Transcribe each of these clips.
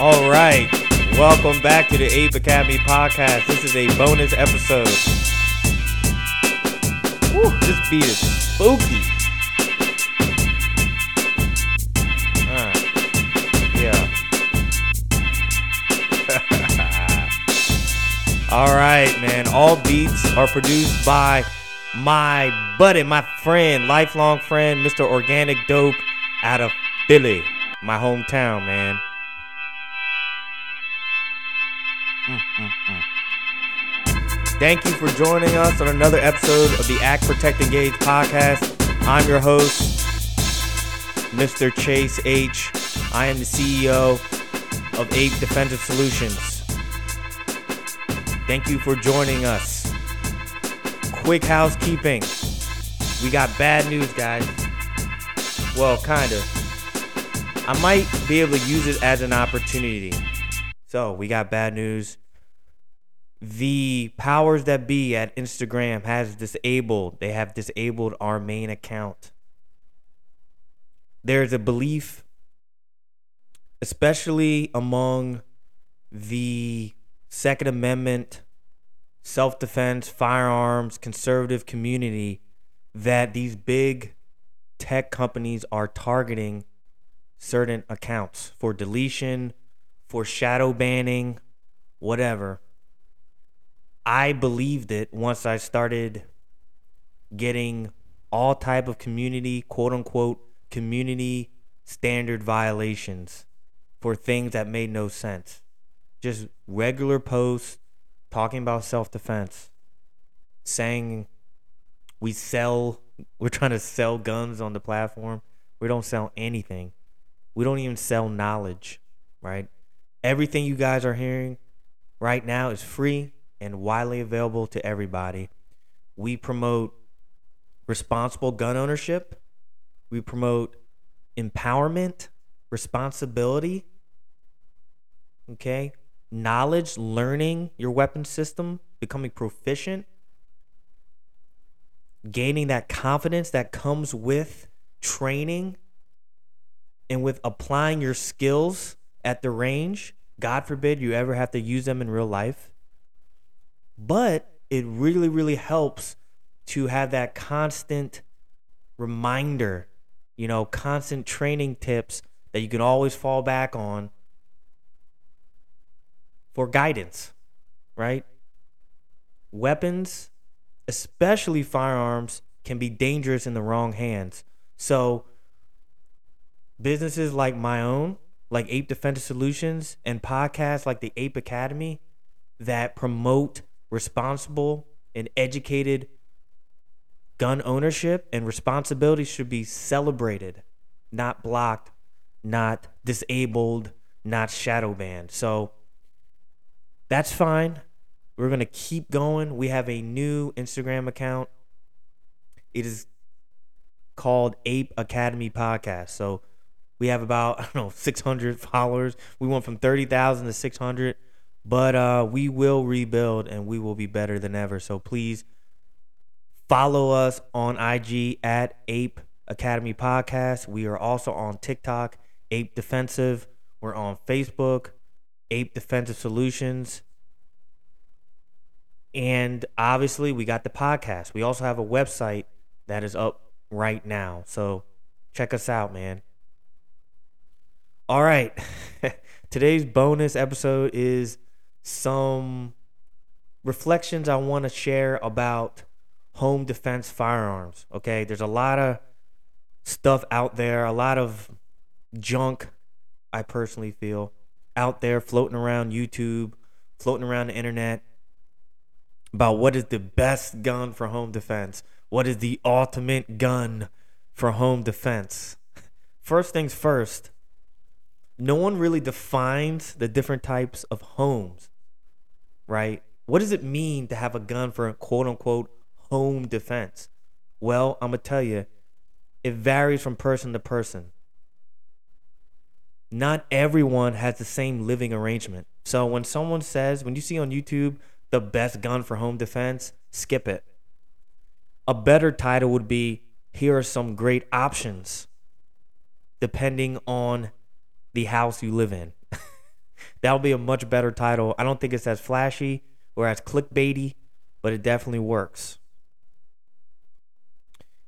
All right. Welcome back to the Ape Academy podcast. This is a bonus episode. Whew, this beat is spooky. Uh, yeah. All right, man. All beats are produced by my buddy, my friend, lifelong friend, Mr. Organic Dope out of Philly, my hometown, man. Thank you for joining us on another episode of the Act Protect Engage podcast. I'm your host, Mr. Chase H. I am the CEO of Ape Defensive Solutions. Thank you for joining us. Quick housekeeping. We got bad news, guys. Well, kind of. I might be able to use it as an opportunity. So, we got bad news. The powers that be at Instagram has disabled they have disabled our main account. There's a belief especially among the second amendment self-defense firearms conservative community that these big tech companies are targeting certain accounts for deletion for shadow banning whatever I believed it once I started getting all type of community, quote unquote, community standard violations for things that made no sense. Just regular posts talking about self-defense, saying we sell, we're trying to sell guns on the platform. We don't sell anything. We don't even sell knowledge, right? Everything you guys are hearing right now is free and widely available to everybody. We promote responsible gun ownership. We promote empowerment, responsibility, okay? Knowledge, learning your weapon system, becoming proficient, gaining that confidence that comes with training and with applying your skills at the range. God forbid you ever have to use them in real life. But it really, really helps to have that constant reminder, you know, constant training tips that you can always fall back on for guidance, right? Weapons, especially firearms, can be dangerous in the wrong hands. So, businesses like my own, like Ape Defensive Solutions, and podcasts like the Ape Academy that promote responsible and educated gun ownership and responsibility should be celebrated, not blocked, not disabled, not shadow banned. So that's fine. We're going to keep going. We have a new Instagram account. It is called Ape Academy Podcast. So we have about, I don't know, 600 followers. We went from 30,000 to 600. But uh, we will rebuild and we will be better than ever. So please follow us on IG at Ape Academy Podcast. We are also on TikTok, Ape Defensive. We're on Facebook, Ape Defensive Solutions. And obviously, we got the podcast. We also have a website that is up right now. So check us out, man. All right. Today's bonus episode is some reflections I want to share about home defense firearms. Okay, there's a lot of stuff out there, a lot of junk, I personally feel, out there floating around YouTube, floating around the internet about what is the best gun for home defense, what is the ultimate gun for home defense. first things first, no one really defines the different types of homes, right? What does it mean to have a gun for quote unquote home defense? Well, I'm going to tell you, it varies from person to person. Not everyone has the same living arrangement. So when someone says, when you see on YouTube the best gun for home defense, skip it. A better title would be Here are some great options depending on the house you live in. that would be a much better title. I don't think it's as flashy or as clickbaity, but it definitely works.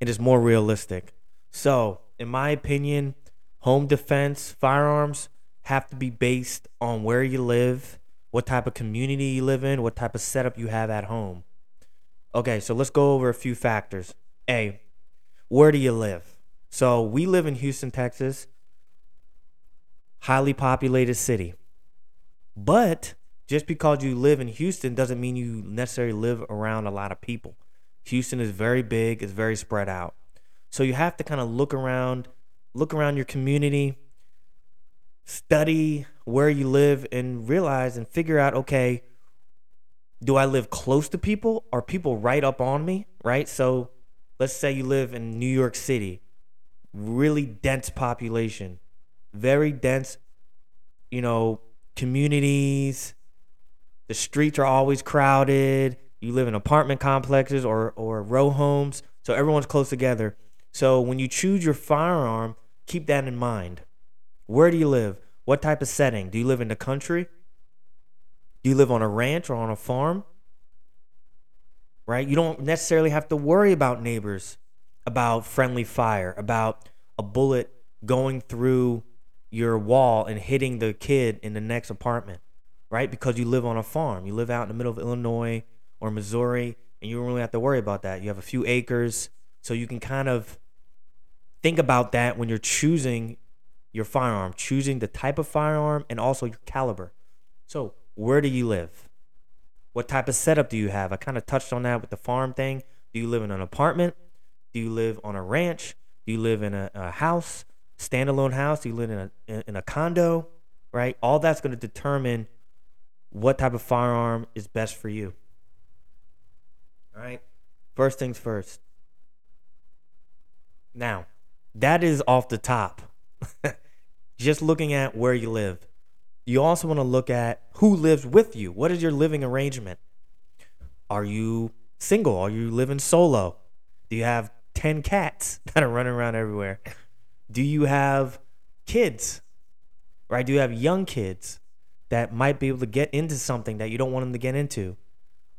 It is more realistic. So, in my opinion, home defense firearms have to be based on where you live, what type of community you live in, what type of setup you have at home. Okay, so let's go over a few factors. A, where do you live? So we live in Houston, Texas, highly populated city. But just because you live in Houston doesn't mean you necessarily live around a lot of people. Houston is very big, it's very spread out. So you have to kind of look around, look around your community, study where you live and realize and figure out okay, do I live close to people? Are people right up on me? Right? So let's say you live in New York City, really dense population, very dense, you know, communities. The streets are always crowded. You live in apartment complexes or, or row homes. So everyone's close together. So when you choose your firearm, keep that in mind. Where do you live? What type of setting? Do you live in the country? Do you live on a ranch or on a farm? Right? You don't necessarily have to worry about neighbors, about friendly fire, about a bullet going through your wall and hitting the kid in the next apartment, right? Because you live on a farm. You live out in the middle of Illinois or Missouri, and you don't really have to worry about that. You have a few acres, so you can kind of think about that when you're choosing your firearm, choosing the type of firearm and also your caliber. So, where do you live? What type of setup do you have? I kind of touched on that with the farm thing. Do you live in an apartment? Do you live on a ranch? Do you live in a, a house, standalone house? You live in a in a condo? Right? All that's going to determine what type of firearm is best for you. All right. First things first. Now, that is off the top. Just looking at where you live. You also want to look at who lives with you. What is your living arrangement? Are you single? Are you living solo? Do you have 10 cats that are running around everywhere? Do you have kids? Right? Do you have young kids that might be able to get into something that you don't want them to get into?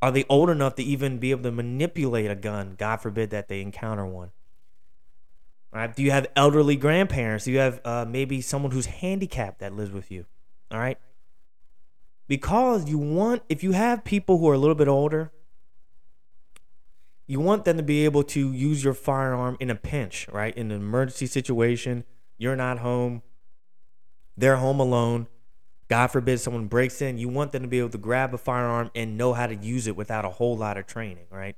Are they old enough to even be able to manipulate a gun? God forbid that they encounter one. Right? Do you have elderly grandparents? Do you have uh, maybe someone who's handicapped that lives with you? All right. Because you want, if you have people who are a little bit older, you want them to be able to use your firearm in a pinch, right? In an emergency situation, you're not home, they're home alone. God forbid someone breaks in, you want them to be able to grab a firearm and know how to use it without a whole lot of training, right?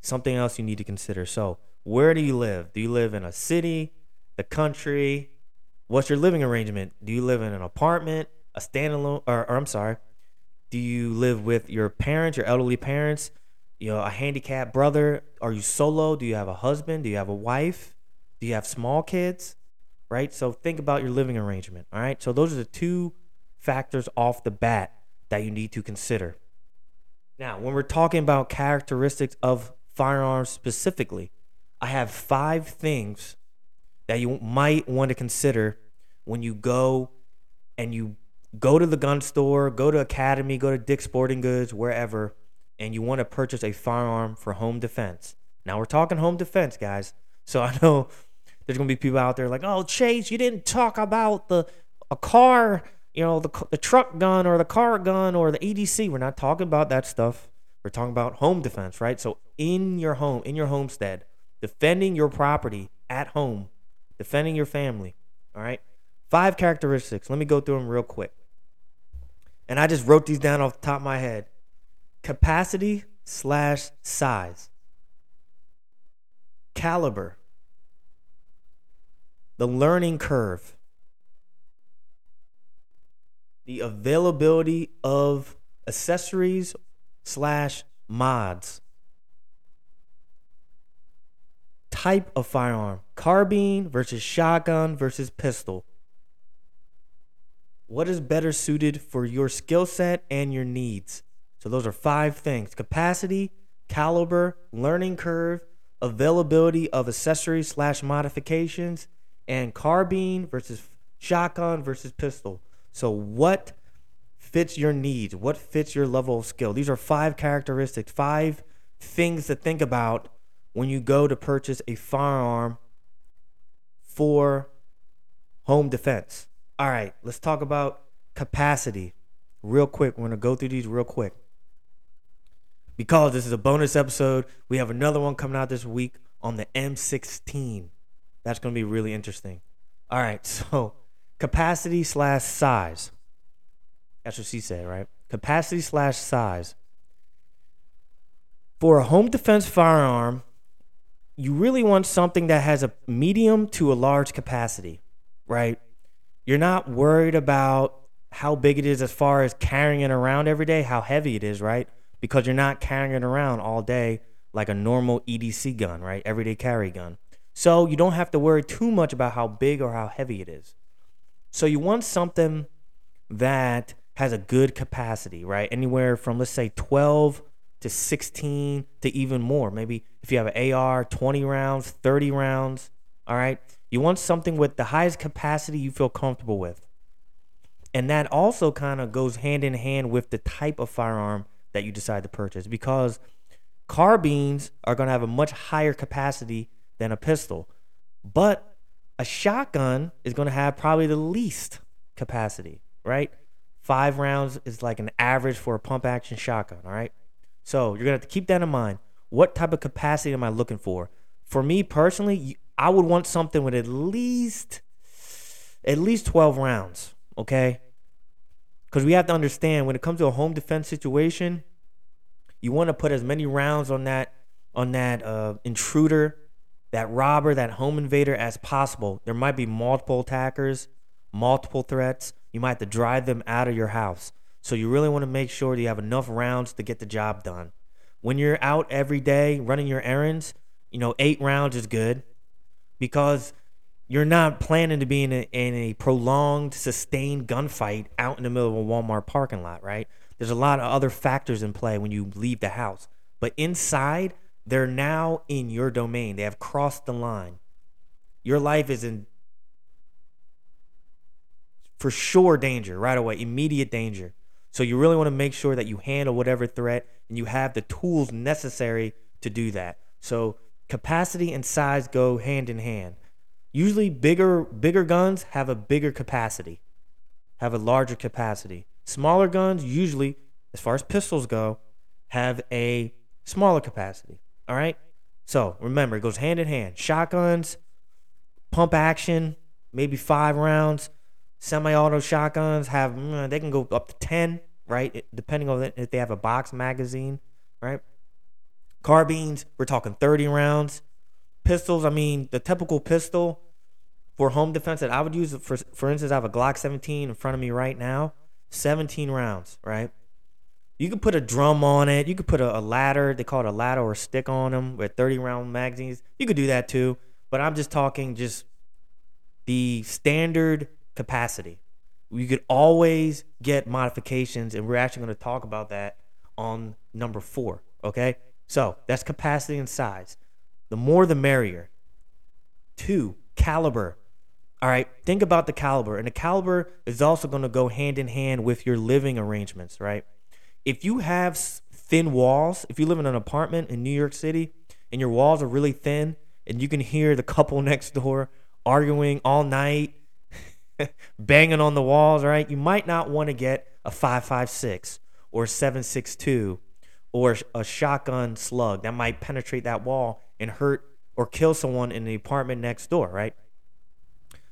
Something else you need to consider. So, where do you live? Do you live in a city, the country? What's your living arrangement? Do you live in an apartment, a standalone, or, or I'm sorry, do you live with your parents, your elderly parents? You know, a handicapped brother? Are you solo? Do you have a husband? Do you have a wife? Do you have small kids? Right? So think about your living arrangement. All right. So those are the two factors off the bat that you need to consider. Now, when we're talking about characteristics of firearms specifically, I have five things that you might want to consider when you go and you go to the gun store, go to Academy, go to Dick's Sporting Goods, wherever, and you want to purchase a firearm for home defense. Now we're talking home defense, guys. So I know there's gonna be people out there like, "Oh, Chase, you didn't talk about the a car you know, the, the truck gun or the car gun or the EDC. We're not talking about that stuff. We're talking about home defense, right? So in your home, in your homestead, defending your property at home, defending your family. All right. Five characteristics. Let me go through them real quick. And I just wrote these down off the top of my head. Capacity slash size. Caliber. the learning curve, the availability of accessories slash mods, type of firearm, carbine versus shotgun versus pistol. What is better suited for your skill set and your needs? So those are five things: capacity, caliber, learning curve, availability of accessories slash modifications, and carbine versus shotgun versus pistol. So what fits your needs? What fits your level of skill? These are five characteristics, five things to think about when you go to purchase a firearm for home defense. All right, let's talk about capacity real quick. We're going to go through these real quick because this is a bonus episode, we have another one coming out this week on the M16. That's going to be really interesting. All right, so capacity slash size. That's what she said, right? Capacity slash size. For a home defense firearm, you really want something that has a medium to a large capacity, right? You're not worried about how big it is as far as carrying it around every day, how heavy it is, right? Because you're not carrying it around all day like a normal EDC gun, right? Everyday carry gun. So you don't have to worry too much about how big or how heavy it is. So you want something that has a good capacity, right? Anywhere from let's say 12 to 16 to even more. Maybe if you have an AR, 20 rounds, 30 rounds, all right? You want something with the highest capacity you feel comfortable with. And that also kind of goes hand in hand with the type of firearm that you decide to purchase because carbines are going to have a much higher capacity than a pistol. But a shotgun is going to have probably the least capacity, right? Five rounds is like an average for a pump action shotgun, all right? So you're going to have to keep that in mind. What type of capacity am I looking for? For me personally, I would want something with at least at least 12 rounds, okay? Because we have to understand when it comes to a home defense situation, you want to put as many rounds on that on that uh, intruder, that robber, that home invader as possible. There might be multiple attackers, multiple threats. You might have to drive them out of your house. So you really want to make sure that you have enough rounds to get the job done. When you're out every day running your errands, you know, eight rounds is good because you're not planning to be in a, in a prolonged, sustained gunfight out in the middle of a Walmart parking lot, right? There's a lot of other factors in play when you leave the house. But inside, they're now in your domain. They have crossed the line. Your life is in for sure danger right away, immediate danger. So you really want to make sure that you handle whatever threat and you have the tools necessary to do that. So capacity and size go hand in hand. Usually bigger bigger guns have a bigger capacity, have a larger capacity. Smaller guns usually, as far as pistols go, have a smaller capacity. All right? So remember, it goes hand in hand. Shotguns, pump action, maybe five rounds. Semi-auto shotguns have mm, they can go up to ten, right? Depending on if they have a box magazine, right? Carbines, we're talking thirty rounds pistols, I mean, the typical pistol for home defense that I would use, for for instance, I have a Glock 17 in front of me right now, 17 rounds, right? You could put a drum on it. You could put a, a ladder. They call it a ladder or a stick on them with 30 round magazines. You could do that too. But I'm just talking just the standard capacity. You could always get modifications, and we're actually going to talk about that on number four. Okay, so that's capacity and size. The more the merrier. Two, caliber. All right, think about the caliber. And the caliber is also going to go hand in hand with your living arrangements, right? If you have thin walls, if you live in an apartment in New York City and your walls are really thin and you can hear the couple next door arguing all night, banging on the walls, right? You might not want to get a 556 or 762 or a shotgun slug that might penetrate that wall and hurt or kill someone in the apartment next door, right?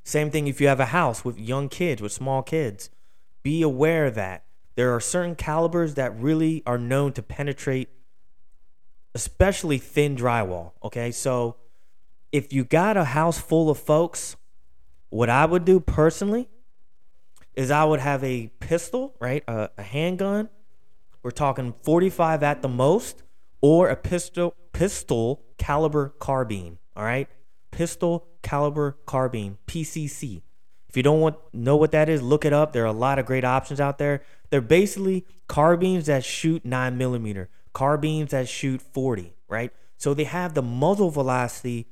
Same thing if you have a house with young kids, with small kids. Be aware that there are certain calibers that really are known to penetrate, especially thin drywall. Okay, so if you got a house full of folks what I would do personally is I would have a pistol, right? A, a handgun. We're talking 45 at the most, or a pistol pistol caliber carbine. All right, pistol caliber carbine (PCC). If you don't want know what that is, look it up. There are a lot of great options out there. They're basically carbines that shoot nine millimeter, carbines that shoot 40, right? So they have the muzzle velocity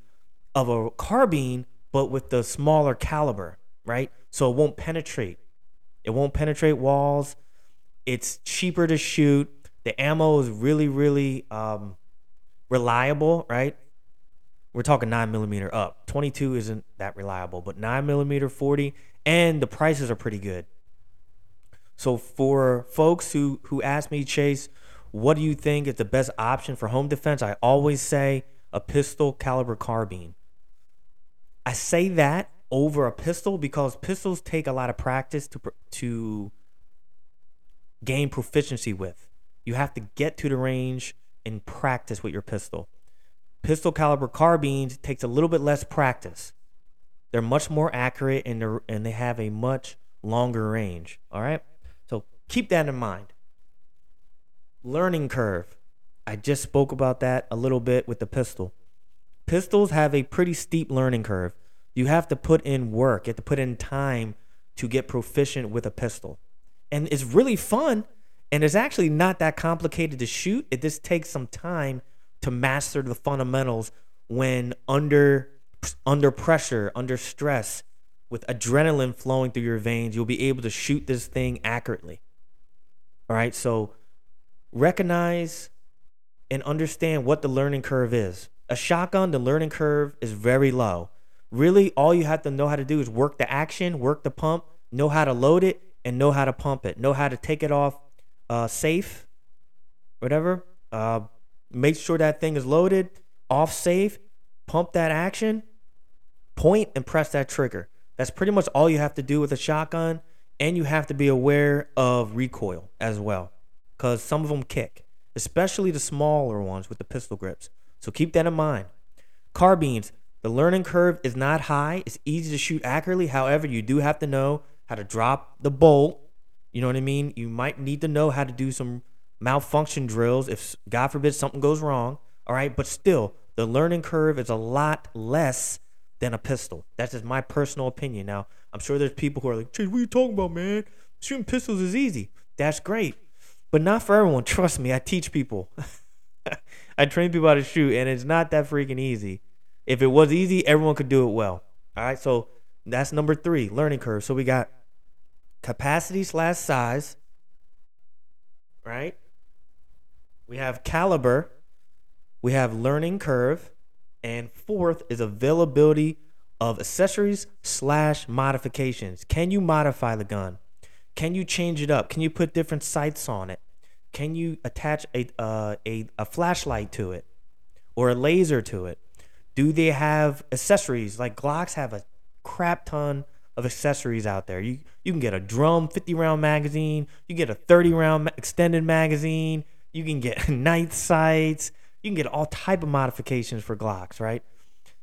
of a carbine, but with the smaller caliber, right? So it won't penetrate. It won't penetrate walls. It's cheaper to shoot. The ammo is really, really um, reliable, right? We're talking nine millimeter up. 22 isn't that reliable, but nine millimeter, 40, and the prices are pretty good. So for folks who who ask me, Chase, what do you think is the best option for home defense? I always say a pistol caliber carbine. I say that over a pistol because pistols take a lot of practice to to gain proficiency with. You have to get to the range and practice with your pistol. Pistol caliber carbines takes a little bit less practice. They're much more accurate and they and they have a much longer range. All right, so keep that in mind. Learning curve. I just spoke about that a little bit with the pistol. Pistols have a pretty steep learning curve. You have to put in work, you have to put in time to get proficient with a pistol. And it's really fun and it's actually not that complicated to shoot. It just takes some time to master the fundamentals when under under pressure, under stress, with adrenaline flowing through your veins, you'll be able to shoot this thing accurately. All right? So recognize and understand what the learning curve is. A shotgun, the learning curve is very low. Really, all you have to know how to do is work the action, work the pump, know how to load it, and know how to pump it. Know how to take it off uh, safe, whatever. Uh, make sure that thing is loaded, off safe, pump that action, point, and press that trigger. That's pretty much all you have to do with a shotgun. And you have to be aware of recoil as well, because some of them kick, especially the smaller ones with the pistol grips. So keep that in mind. Carbines, the learning curve is not high. It's easy to shoot accurately. However, you do have to know how to drop the bolt. You know what I mean? You might need to know how to do some malfunction drills if, God forbid, something goes wrong. All right. But still, the learning curve is a lot less than a pistol. That's just my personal opinion. Now, I'm sure there's people who are like, Chase, what are you talking about, man? Shooting pistols is easy. That's great. But not for everyone. Trust me, I teach people. I train people how to shoot, and it's not that freaking easy. If it was easy, everyone could do it well. All right, so that's number three, learning curve. So we got capacity slash size, right? We have caliber, we have learning curve, and fourth is availability of accessories slash modifications. Can you modify the gun? Can you change it up? Can you put different sights on it? Can you attach a uh, a, a flashlight to it or a laser to it? Do they have accessories? Like Glocks have a crap ton of accessories out there. You you can get a drum 50 round magazine, you get a 30 round extended magazine, you can get night sights, you can get all type of modifications for Glocks, right?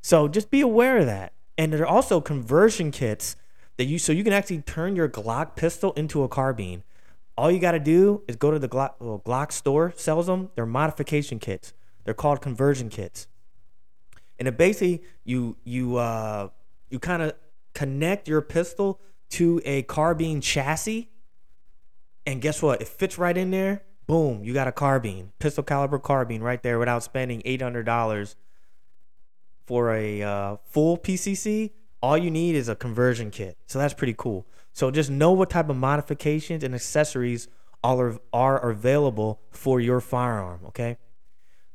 So just be aware of that. And there are also conversion kits that you so you can actually turn your Glock pistol into a carbine. All you got to do is go to the Glock, well, Glock store, sells them. They're modification kits. They're called conversion kits and it basically you you uh you kind of connect your pistol to a carbine chassis and guess what? It fits right in there. Boom you got a carbine pistol caliber carbine right there without spending $800 for a uh, full pcc all you need is a conversion kit. So that's pretty cool. So just know what type of modifications and accessories all are, are available for your firearm okay?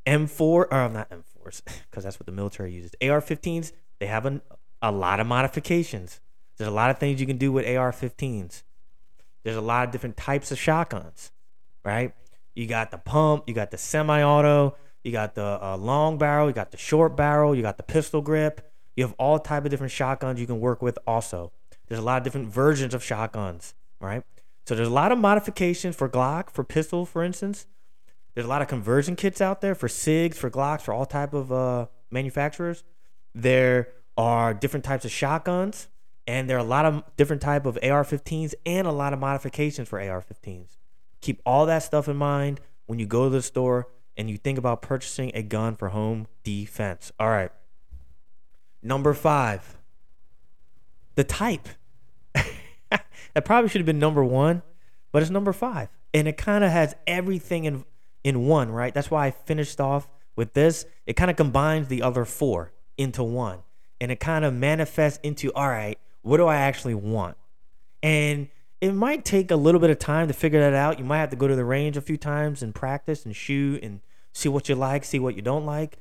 M4 or not M4s, because that's what the military uses. AR-15s, they have a, a lot of modifications. There's a lot of things you can do with AR-15s. There's a lot of different types of shotguns, right? You got the pump, you got the semi-auto, you got the uh, long barrel, you got the short barrel, you got the pistol grip. You have all type of different shotguns you can work with. Also, there's a lot of different versions of shotguns, right? So there's a lot of modifications for Glock, for pistol, for instance. There's a lot of conversion kits out there for SIGs, for Glocks, for all type of uh, manufacturers. There are different types of shotguns, And there are a lot of different type of AR-15s and a lot of modifications for AR-15s. Keep all that stuff in mind when you go to the store and you think about purchasing a gun for home defense. All right. Number five, the type. that probably should have been number one, but it's number five. And it kind of has everything in in one, right? That's why I finished off with this. It kind of combines the other four into one. And it kind of manifests into, all right, what do I actually want? And it might take a little bit of time to figure that out. You might have to go to the range a few times and practice and shoot and see what you like, see what you don't like.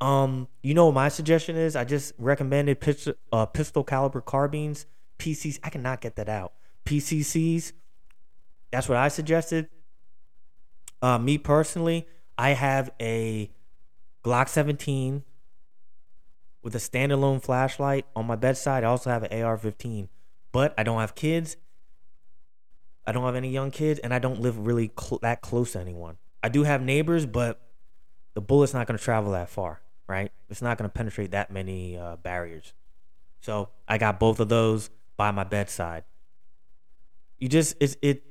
Um, you know what my suggestion is? I just recommended pistol, uh, pistol caliber carbines, PCs. I cannot get that out. PCCs. That's what I suggested. Uh, me personally, I have a Glock 17 with a standalone flashlight on my bedside. I also have an AR-15, but I don't have kids. I don't have any young kids, and I don't live really cl- that close to anyone. I do have neighbors, but the bullet's not going to travel that far, right? It's not going to penetrate that many uh, barriers. So I got both of those by my bedside. You just it's it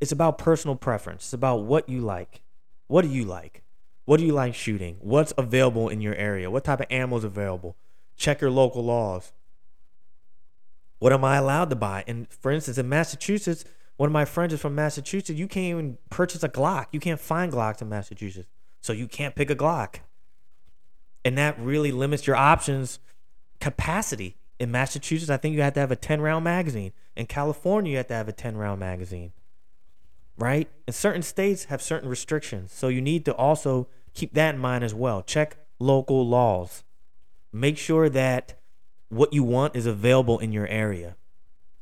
it's about personal preference. It's about what you like. What do you like? What do you like shooting? What's available in your area? What type of ammo is available? Check your local laws. What am I allowed to buy? And for instance, in Massachusetts, one of my friends is from Massachusetts. You can't even purchase a Glock. You can't find Glocks in Massachusetts. So you can't pick a Glock. And that really limits your options capacity. In Massachusetts, I think you have to have a 10 round magazine. In California, you have to have a 10 round magazine. Right? And certain states have certain restrictions. So you need to also keep that in mind as well. Check local laws. Make sure that what you want is available in your area.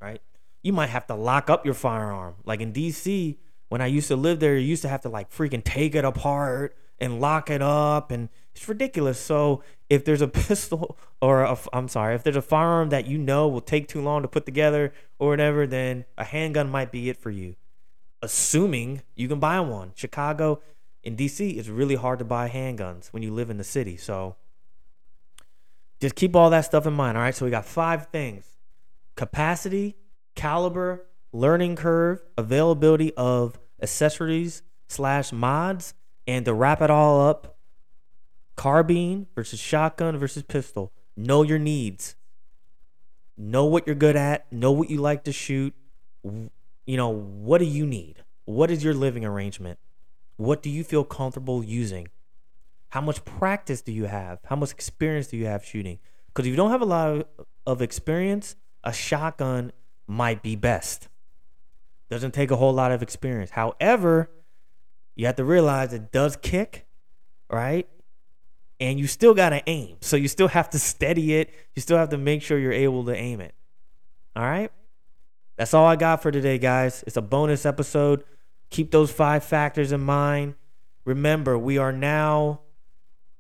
Right? You might have to lock up your firearm. Like in DC, when I used to live there, you used to have to like freaking take it apart and lock it up and it's ridiculous. So if there's a pistol or a, I'm sorry, if there's a firearm that you know will take too long to put together or whatever, then a handgun might be it for you. Assuming you can buy one. Chicago in DC, it's really hard to buy handguns when you live in the city. So just keep all that stuff in mind. All right. So we got five things capacity, caliber, learning curve, availability of accessories slash mods, and to wrap it all up, carbine versus shotgun versus pistol. Know your needs. Know what you're good at. Know what you like to shoot. You know, what do you need? What is your living arrangement? What do you feel comfortable using? How much practice do you have? How much experience do you have shooting? Because if you don't have a lot of, of experience, a shotgun might be best. Doesn't take a whole lot of experience. However, you have to realize it does kick, right? And you still got to aim. So you still have to steady it. You still have to make sure you're able to aim it. All right? That's all I got for today, guys. It's a bonus episode. Keep those five factors in mind. Remember, we are now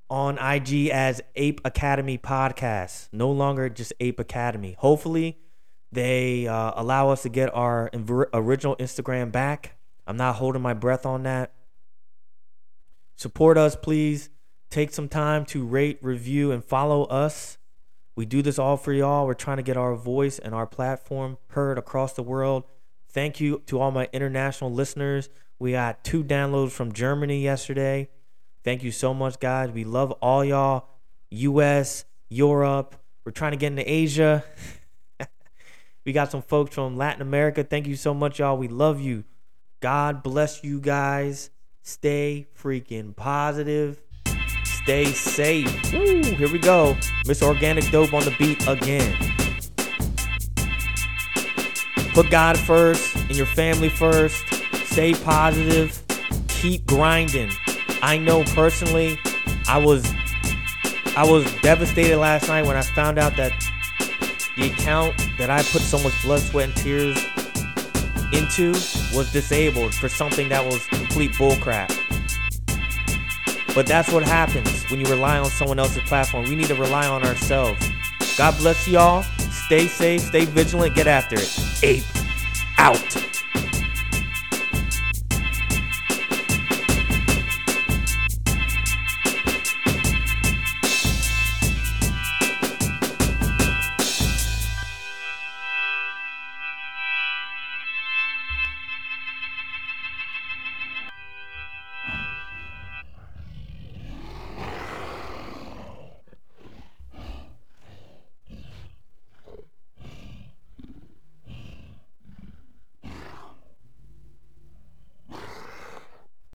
on IG as Ape Academy Podcast, no longer just Ape Academy. Hopefully, they uh, allow us to get our original Instagram back. I'm not holding my breath on that. Support us, please. Take some time to rate, review, and follow us. We do this all for y'all. We're trying to get our voice and our platform heard across the world. Thank you to all my international listeners. We got two downloads from Germany yesterday. Thank you so much, guys. We love all y'all. US, Europe. We're trying to get into Asia. we got some folks from Latin America. Thank you so much, y'all. We love you. God bless you guys. Stay freaking positive. Stay safe. Woo, here we go. Miss Organic Dope on the beat again. Put God first and your family first. Stay positive. Keep grinding. I know personally, I was I was devastated last night when I found out that the account that I put so much blood, sweat, and tears into was disabled for something that was complete bullcrap. But that's what happens when you rely on someone else's platform. We need to rely on ourselves. God bless y'all. Stay safe, stay vigilant, get after it. Ape out.